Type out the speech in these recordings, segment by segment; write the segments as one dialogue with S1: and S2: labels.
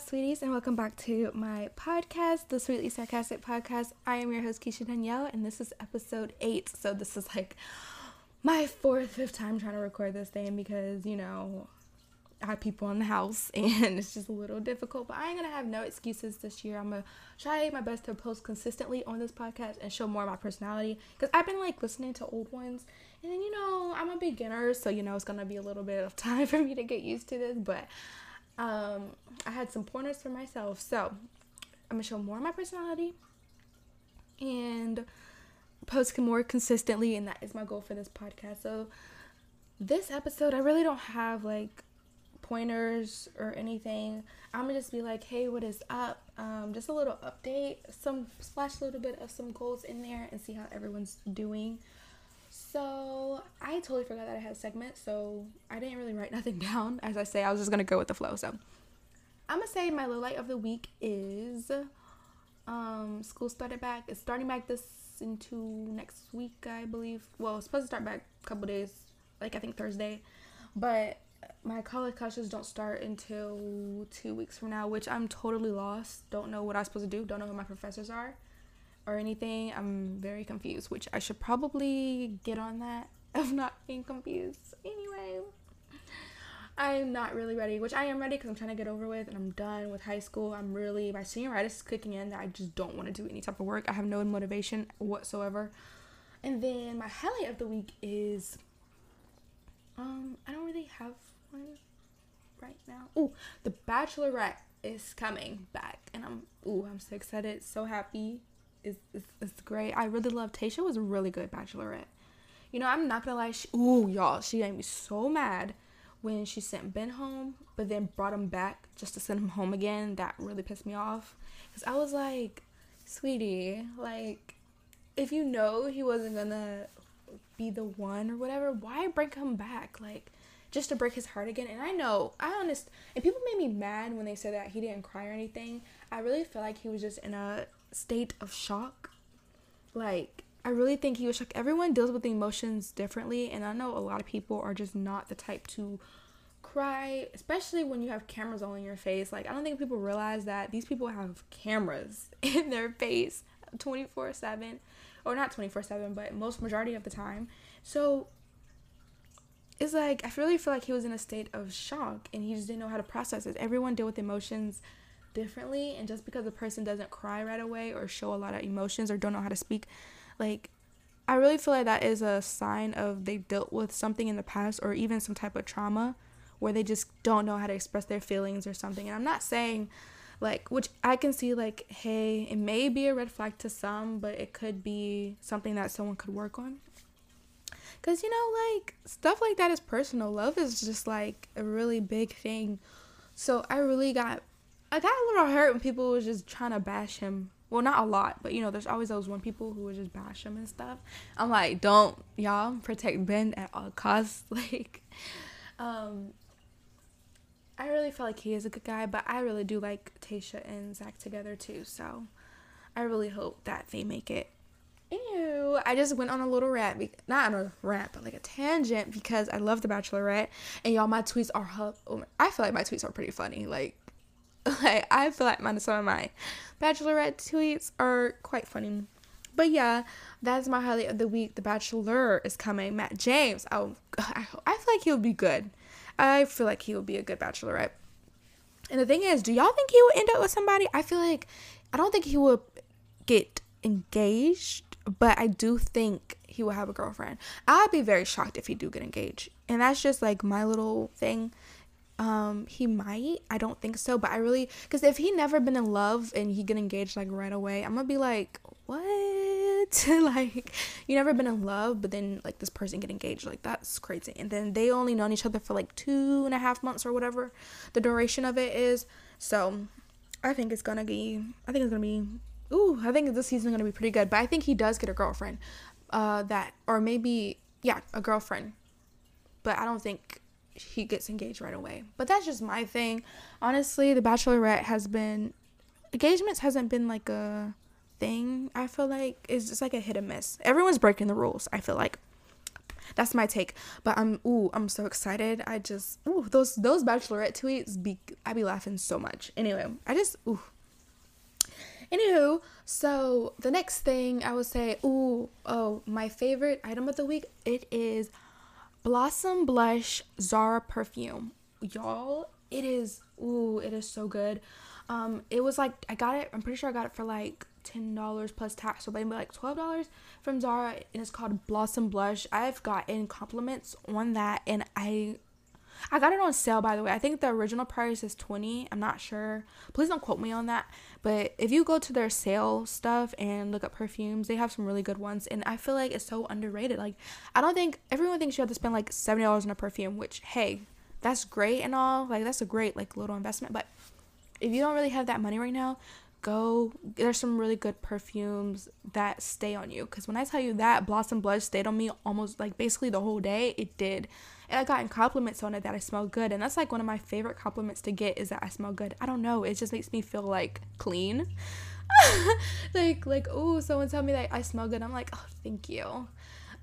S1: sweeties, and welcome back to my podcast, the Sweetly Sarcastic Podcast. I am your host, Keisha Danielle, and this is episode eight. So, this is like my fourth, fifth time trying to record this thing because, you know, I have people in the house and it's just a little difficult. But I ain't gonna have no excuses this year. I'm gonna try my best to post consistently on this podcast and show more of my personality because I've been like listening to old ones, and then, you know, I'm a beginner, so, you know, it's gonna be a little bit of time for me to get used to this, but um, I had some pointers for myself. So I'm gonna show more of my personality and post more consistently, and that is my goal for this podcast. So this episode, I really don't have like pointers or anything. I'm gonna just be like, hey, what is up? Um, just a little update, some splash a little bit of some goals in there, and see how everyone's doing. So I totally forgot that I had a segment, so I didn't really write nothing down. As I say, I was just gonna go with the flow. So I'm gonna say my low light of the week is um school started back. It's starting back this into next week, I believe. Well, it's supposed to start back a couple days, like I think Thursday. But my college classes don't start until two weeks from now, which I'm totally lost. Don't know what I'm supposed to do. Don't know who my professors are or anything. I'm very confused, which I should probably get on that of not being confused. Anyway, I'm not really ready, which I am ready because I'm trying to get over with and I'm done with high school. I'm really, my senioritis is kicking in that I just don't want to do any type of work. I have no motivation whatsoever. And then my highlight of the week is, um, I don't really have one right now. Oh, The Bachelorette is coming back and I'm, ooh, I'm so excited, so happy is, is, is great. I really love Tayshia was a really good bachelorette. You know, I'm not gonna lie. She, ooh, y'all, she made me so mad when she sent Ben home, but then brought him back just to send him home again. That really pissed me off. Cause I was like, sweetie, like, if you know he wasn't gonna be the one or whatever, why bring him back? Like, just to break his heart again. And I know, I honest, and people made me mad when they said that he didn't cry or anything. I really feel like he was just in a state of shock. Like, I really think he was shocked. Everyone deals with emotions differently, and I know a lot of people are just not the type to cry, especially when you have cameras all in your face. Like, I don't think people realize that these people have cameras in their face 24 7, or not 24 7, but most majority of the time. So, it's like, I really feel like he was in a state of shock and he just didn't know how to process it. Everyone deal with emotions differently and just because a person doesn't cry right away or show a lot of emotions or don't know how to speak like i really feel like that is a sign of they dealt with something in the past or even some type of trauma where they just don't know how to express their feelings or something. And i'm not saying like which i can see like hey it may be a red flag to some but it could be something that someone could work on. Because you know like stuff like that is personal. Love is just like a really big thing. So i really got I got a little hurt when people was just trying to bash him. Well, not a lot, but you know, there's always those one people who would just bash him and stuff. I'm like, don't y'all protect Ben at all costs. Like, um, I really feel like he is a good guy, but I really do like Tayshia and Zac together too. So, I really hope that they make it. Ew, I just went on a little rant, be- not on a rant, but like a tangent because I love The Bachelorette, and y'all, my tweets are. Hu- I feel like my tweets are pretty funny. Like, like I feel like my, some of my bachelorette tweets are quite funny. But yeah, that's my highlight of the week. The Bachelor is coming. Matt James. Oh, I, I feel like he'll be good. I feel like he will be a good bachelorette. And the thing is, do y'all think he will end up with somebody? I feel like I don't think he will get engaged, but I do think he will have a girlfriend. I'd be very shocked if he do get engaged. And that's just like my little thing um he might i don't think so but i really because if he never been in love and he get engaged like right away i'm gonna be like what? Like you never been in love but then like this person get engaged like that's crazy. And then they only known each other for like two and a half months or whatever the duration of it is. So i think it's gonna be i think it's gonna be ooh i think this season gonna be pretty good. But i think he does get a girlfriend uh that or maybe yeah a girlfriend. But i don't think he gets engaged right away. But that's just my thing. Honestly, the Bachelorette has been engagements hasn't been like a thing. I feel like it's just like a hit and miss. Everyone's breaking the rules. I feel like. That's my take. But I'm ooh, I'm so excited. I just ooh, those those bachelorette tweets be I be laughing so much. Anyway, I just ooh. Anywho, so the next thing I would say, ooh, oh, my favorite item of the week, it is Blossom Blush Zara perfume. Y'all, it is ooh, it is so good. Um, it was like I got it. I'm pretty sure I got it for like ten dollars plus tax, so maybe like twelve dollars from Zara, and it's called Blossom Blush. I've gotten compliments on that, and I, I got it on sale by the way. I think the original price is twenty. I'm not sure. Please don't quote me on that. But if you go to their sale stuff and look up perfumes, they have some really good ones, and I feel like it's so underrated. Like I don't think everyone thinks you have to spend like seventy dollars on a perfume, which hey, that's great and all. Like that's a great like little investment, but if you don't really have that money right now, go there's some really good perfumes that stay on you because when i tell you that blossom blush stayed on me almost like basically the whole day it did and i gotten compliments on it that i smell good and that's like one of my favorite compliments to get is that i smell good i don't know it just makes me feel like clean like like oh someone tell me that i smell good i'm like oh thank you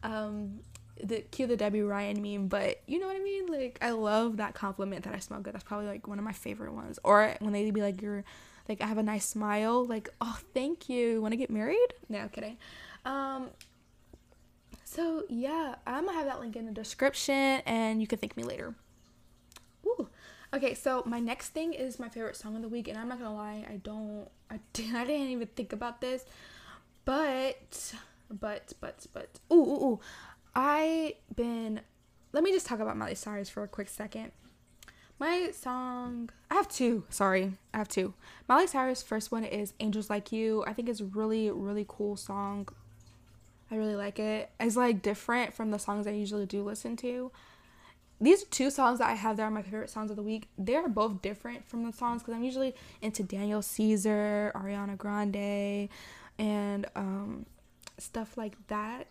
S1: um the cue the Debby Ryan meme, but you know what I mean? Like I love that compliment that I smell good. That's probably like one of my favorite ones. Or when they be like you're like I have a nice smile, like oh thank you. Want to get married? No kidding. Um so yeah, I'm gonna have that link in the description and you can thank me later. Okay, so my next thing is my favorite song of the week, and I'm not gonna lie, I don't I, I didn't even think about this. But but but but ooh ooh ooh I been let me just talk about Miley Cyrus for a quick second. My song I have two, sorry. I have two. Miley Cyrus first one is Angels Like You. I think it's really really cool song. I really like it. It's like different from the songs I usually do listen to. These two songs that I have that are my favorite songs of the week. They're both different from the songs because I'm usually into Daniel Caesar, Ariana Grande, and um, stuff like that.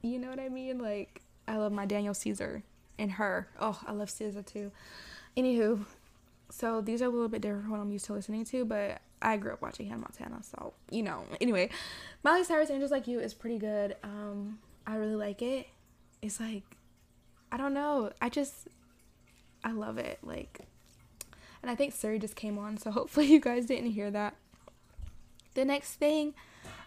S1: You know what I mean? Like, I love my Daniel Caesar and her. Oh, I love Caesar too. Anywho, so these are a little bit different from what I'm used to listening to, but I grew up watching Hannah Montana, so you know. Anyway, Miley Cyrus Angels Like You is pretty good. Um, I really like it. It's like, I don't know. I just, I love it. Like, and I think Siri just came on, so hopefully you guys didn't hear that. The next thing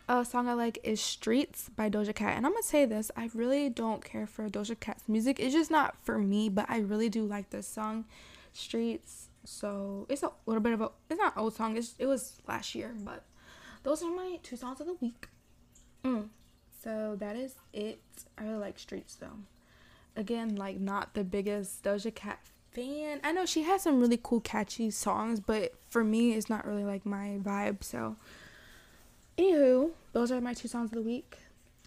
S1: a song I like is Streets by Doja Cat. And I'm gonna say this, I really don't care for Doja Cat's music. It's just not for me, but I really do like this song, Streets. So it's a little bit of a it's not old song, it's, it was last year, but those are my two songs of the week. Mm. So that is it. I really like Streets though. Again, like not the biggest Doja Cat fan. I know she has some really cool catchy songs, but for me it's not really like my vibe, so Anywho, those are my two songs of the week.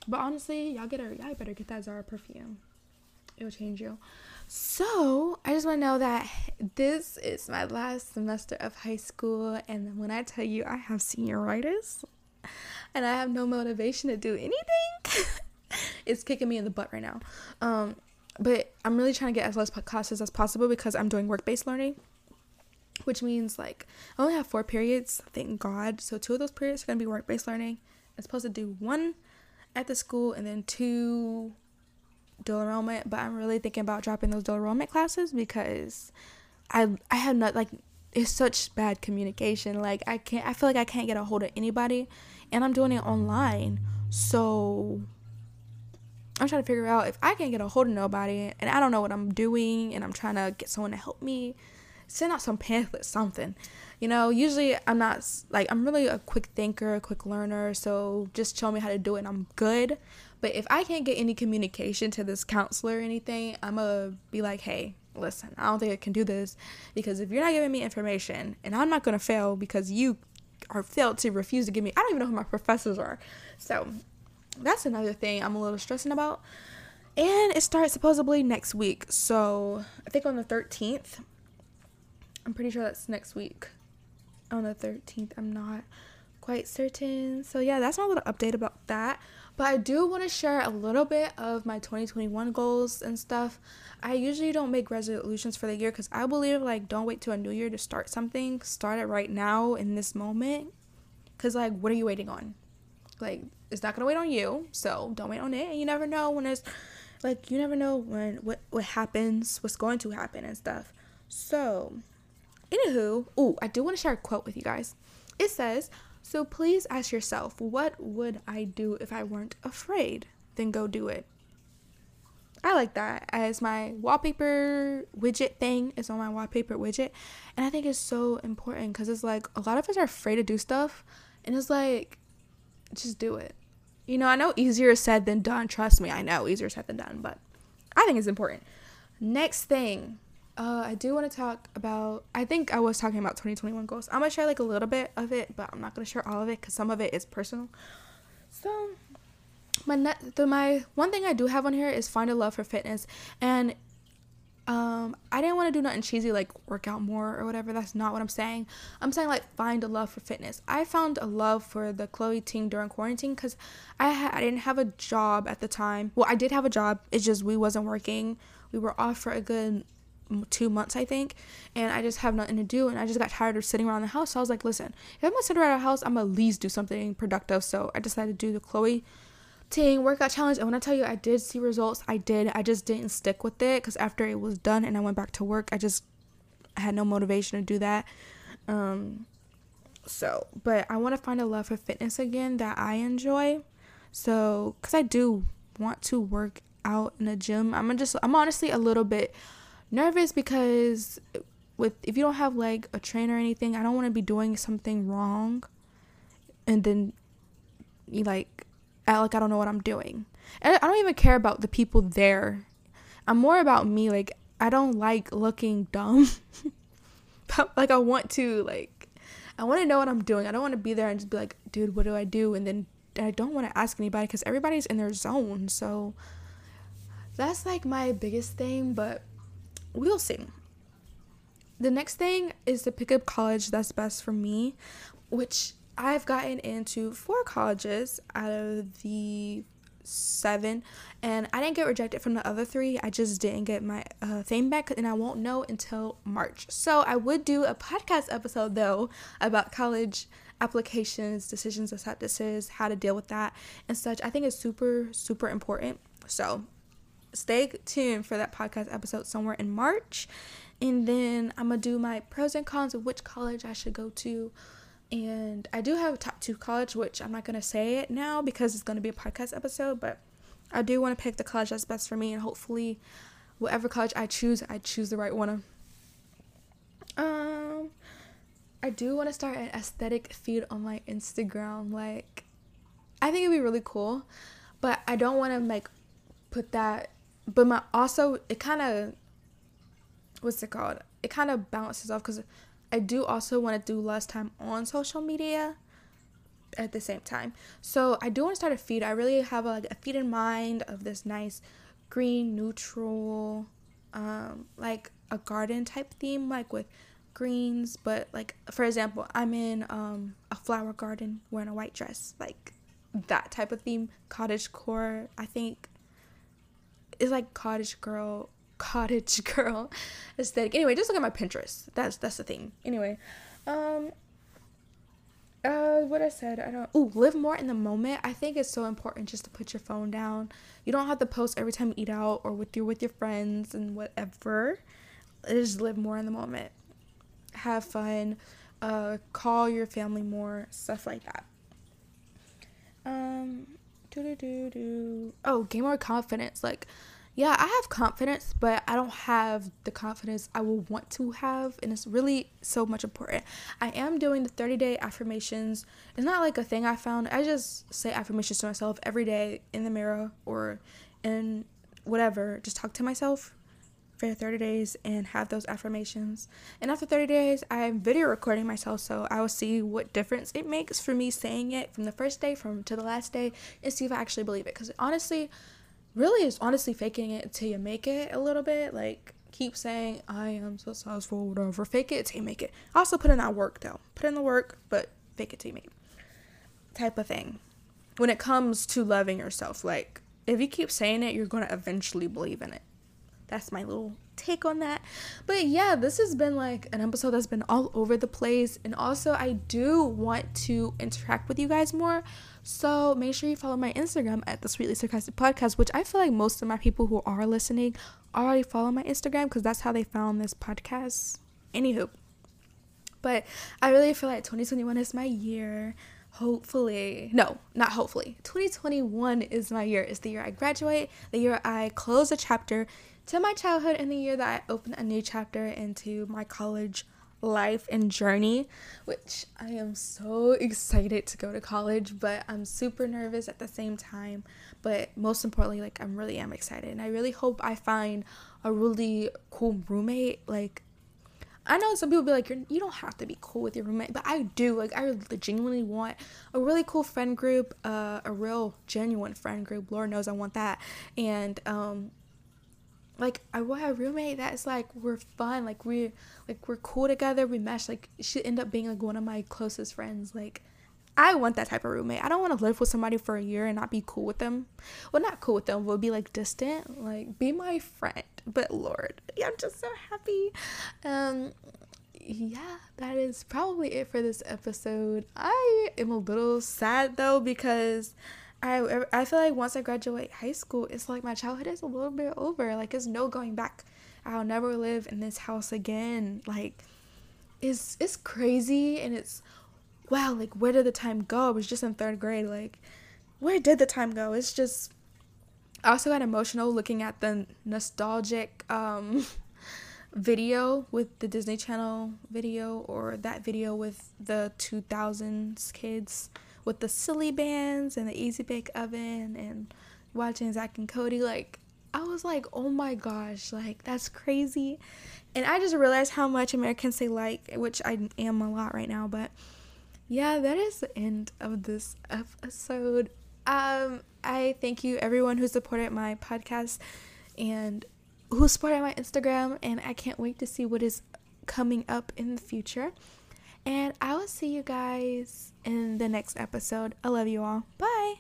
S1: But honestly, y'all get her. Y'all better get that Zara perfume. It will change you. So I just want to know that this is my last semester of high school, and when I tell you I have senioritis, and I have no motivation to do anything, it's kicking me in the butt right now. Um, but I'm really trying to get as less classes as possible because I'm doing work based learning which means like I only have four periods, thank God. So two of those periods are gonna be work based learning. I'm supposed to do one at the school and then two dual enrollment, but I'm really thinking about dropping those dual enrollment classes because I I have not like it's such bad communication. Like I can't I feel like I can't get a hold of anybody and I'm doing it online. So I'm trying to figure out if I can't get a hold of nobody and I don't know what I'm doing and I'm trying to get someone to help me send out some pamphlet, something. You know, usually I'm not like I'm really a quick thinker, a quick learner, so just show me how to do it and I'm good. But if I can't get any communication to this counselor or anything, I'm gonna be like, hey, listen, I don't think I can do this because if you're not giving me information and I'm not gonna fail because you are failed to refuse to give me, I don't even know who my professors are. So that's another thing I'm a little stressing about. And it starts supposedly next week. So I think on the 13th, I'm pretty sure that's next week on the 13th. I'm not quite certain. So, yeah, that's my little update about that. But I do want to share a little bit of my 2021 goals and stuff. I usually don't make resolutions for the year because I believe, like, don't wait till a new year to start something. Start it right now in this moment. Because, like, what are you waiting on? Like, it's not to wait on you. So, don't wait on it. And you never know when it's like you never know when what what happens, what's going to happen and stuff. So, anywho, oh, I do want to share a quote with you guys. It says, "So please ask yourself, what would I do if I weren't afraid? Then go do it." I like that as my wallpaper widget thing is on my wallpaper widget. And I think it's so important because it's like a lot of us are afraid to do stuff. And it's like, just do it. You know, I know easier said than done. Trust me, I know easier said than done. But I think it's important. Next thing, uh, I do want to talk about. I think I was talking about 2021 goals. I'm to share like a little bit of it, but I'm not to share all of it because some of it is personal. So my net, the my one thing I do have on here is find a love for fitness, and um, I didn't want to do nothing cheesy like work out more or whatever. That's not what I'm saying. I'm saying like find a love for fitness. I found a love for the Chloe Ting during quarantine because I ha- I didn't have a job at the time. Well, I did have a job. It's just we wasn't working. We were off for a good two months, I think, and I just have nothing to do, and I just got tired of sitting around the house. So I was like, listen, if I'm gonna sit around the house, I'm gonna at least do something productive. So I decided to do the Chloe Ting workout challenge. And when I tell you I did see results, I did. I just didn't stick with it because after it was done and I went back to work, I just had no motivation to do that. Um, so, but I want to find a love for fitness again that I enjoy. So, because I do want to work out in a gym, I'm just, I'm honestly a little bit nervous because with if you don't have like a trainer or anything, I don't want to be doing something wrong and then you like like I don't know what I'm doing. And I don't even care about the people there. I'm more about me. Like I don't like looking dumb. like I want to like I want to know what I'm doing. I don't want to be there and just be like, dude, what do I do? And then I don't want to ask anybody because everybody's in their zone. So that's like my biggest thing, but we'll see. The next thing is to pick up college that's best for me, which I've gotten into four colleges out of the seven, and I didn't get rejected from the other three. I just didn't get my uh, thing back, and I won't know until March. So I would do a podcast episode though about college applications, decisions, acceptances, how to deal with that, and such. I think it's super, super important. So stay tuned for that podcast episode somewhere in March. And then I'm gonna do my pros and cons of which college I should go to and I do have a top two college, which I'm not gonna say it now because it's gonna be a podcast episode, but I do want to pick the college that's best for me, and hopefully, whatever college I choose, I choose the right one. Um, I do want to start an aesthetic feed on my Instagram. Like, I think it'd be really cool, but I don't want to like put that. But my also it kind of what's it called? It kind of balances off because I do also want to do less time on social media at the same time. So I do want to start a feed. I really have a, a feed in mind of this nice green neutral um like a garden type theme like with greens but like for example i'm in um a flower garden wearing a white dress like that type of theme cottage core i think is like cottage girl cottage girl aesthetic. Anyway, just look at my Pinterest. That's that's the thing. Anyway, um, uh, what I said, I don't. Ooh, live more in the moment. I think it's so important just to put your phone down. You don't have to post every time you eat out or with you with your friends and whatever. Just live more in the moment. Have fun. Uh, call your family more. Stuff like that. Um, do do do do. Oh, gain more confidence. Like yeah, I have confidence, but I don't have the confidence I will want to have, and it's really so much important. I am doing the 30 day affirmations. It's not like a thing I found. I just say affirmations to myself every day in the mirror or in whatever. Just talk to myself for 30 days and have those affirmations. And after 30 days, I'm video recording myself so I will see what difference it makes for me saying it from the first day from to the last day and see if I actually believe it. Because honestly, really is honestly faking it till you make it a little bit. Like keep saying I am so successful, whatever. Fake it till you make it. Also put in that work though. Put in the work, but fake it till you make it. Type of thing. When it comes to loving yourself, like if you keep saying it, you're gonna eventually believe in it. That's my little take on that. But yeah, this has been like an episode that's been all over the place. And also, I do want to interact with you guys more. So make sure you follow my Instagram at the Sweetly Sarcastic Podcast, which I feel like most of my people who are listening already follow my Instagram because that's how they found this podcast. Anywho, but I really feel like 2021 is my year. Hopefully, no, not hopefully. 2021 is my year. It's the year I graduate, the year I close a chapter to my childhood, and the year that I open a new chapter into my college life and journey, which I am so excited to go to college, but I'm super nervous at the same time. But most importantly, like I'm really am excited, and I really hope I find a really cool roommate. Like I know some people be like, You're, you don't have to be cool with your roommate, but I do. Like, I genuinely want a really cool friend group, uh, a real genuine friend group. Lord knows I want that. And, um, like I want a roommate that's like we're fun, like we like we're cool together, we mesh. Like she end up being like one of my closest friends. Like I want that type of roommate. I don't want to live with somebody for a year and not be cool with them. Well, not cool with them, but be like distant. Like be my friend. But Lord, I'm just so happy. Um, yeah, that is probably it for this episode. I am a little sad though because I I feel like once I graduate high school, it's like my childhood is a little bit over. Like it's no going back. I'll never live in this house again. Like it's it's crazy and it's wow, like where did the time go? I was just in third grade. Like, where did the time go? It's just I also got emotional looking at the nostalgic um video with the Disney Channel video or that video with the 2000s kids with the Silly Bandz and the Easy Bake Oven and watching Zack and Cody like I was like, "Oh my gosh, like that's crazy." And I just realized how much Americans say like, which I am a lot right now, but yeah, that is the end of this episode. Um, I thank you everyone who supported my podcast and who supported my Instagram, and I can't wait to see what is coming up in the future. And I will see you guys in the next episode. I love you all. Bye.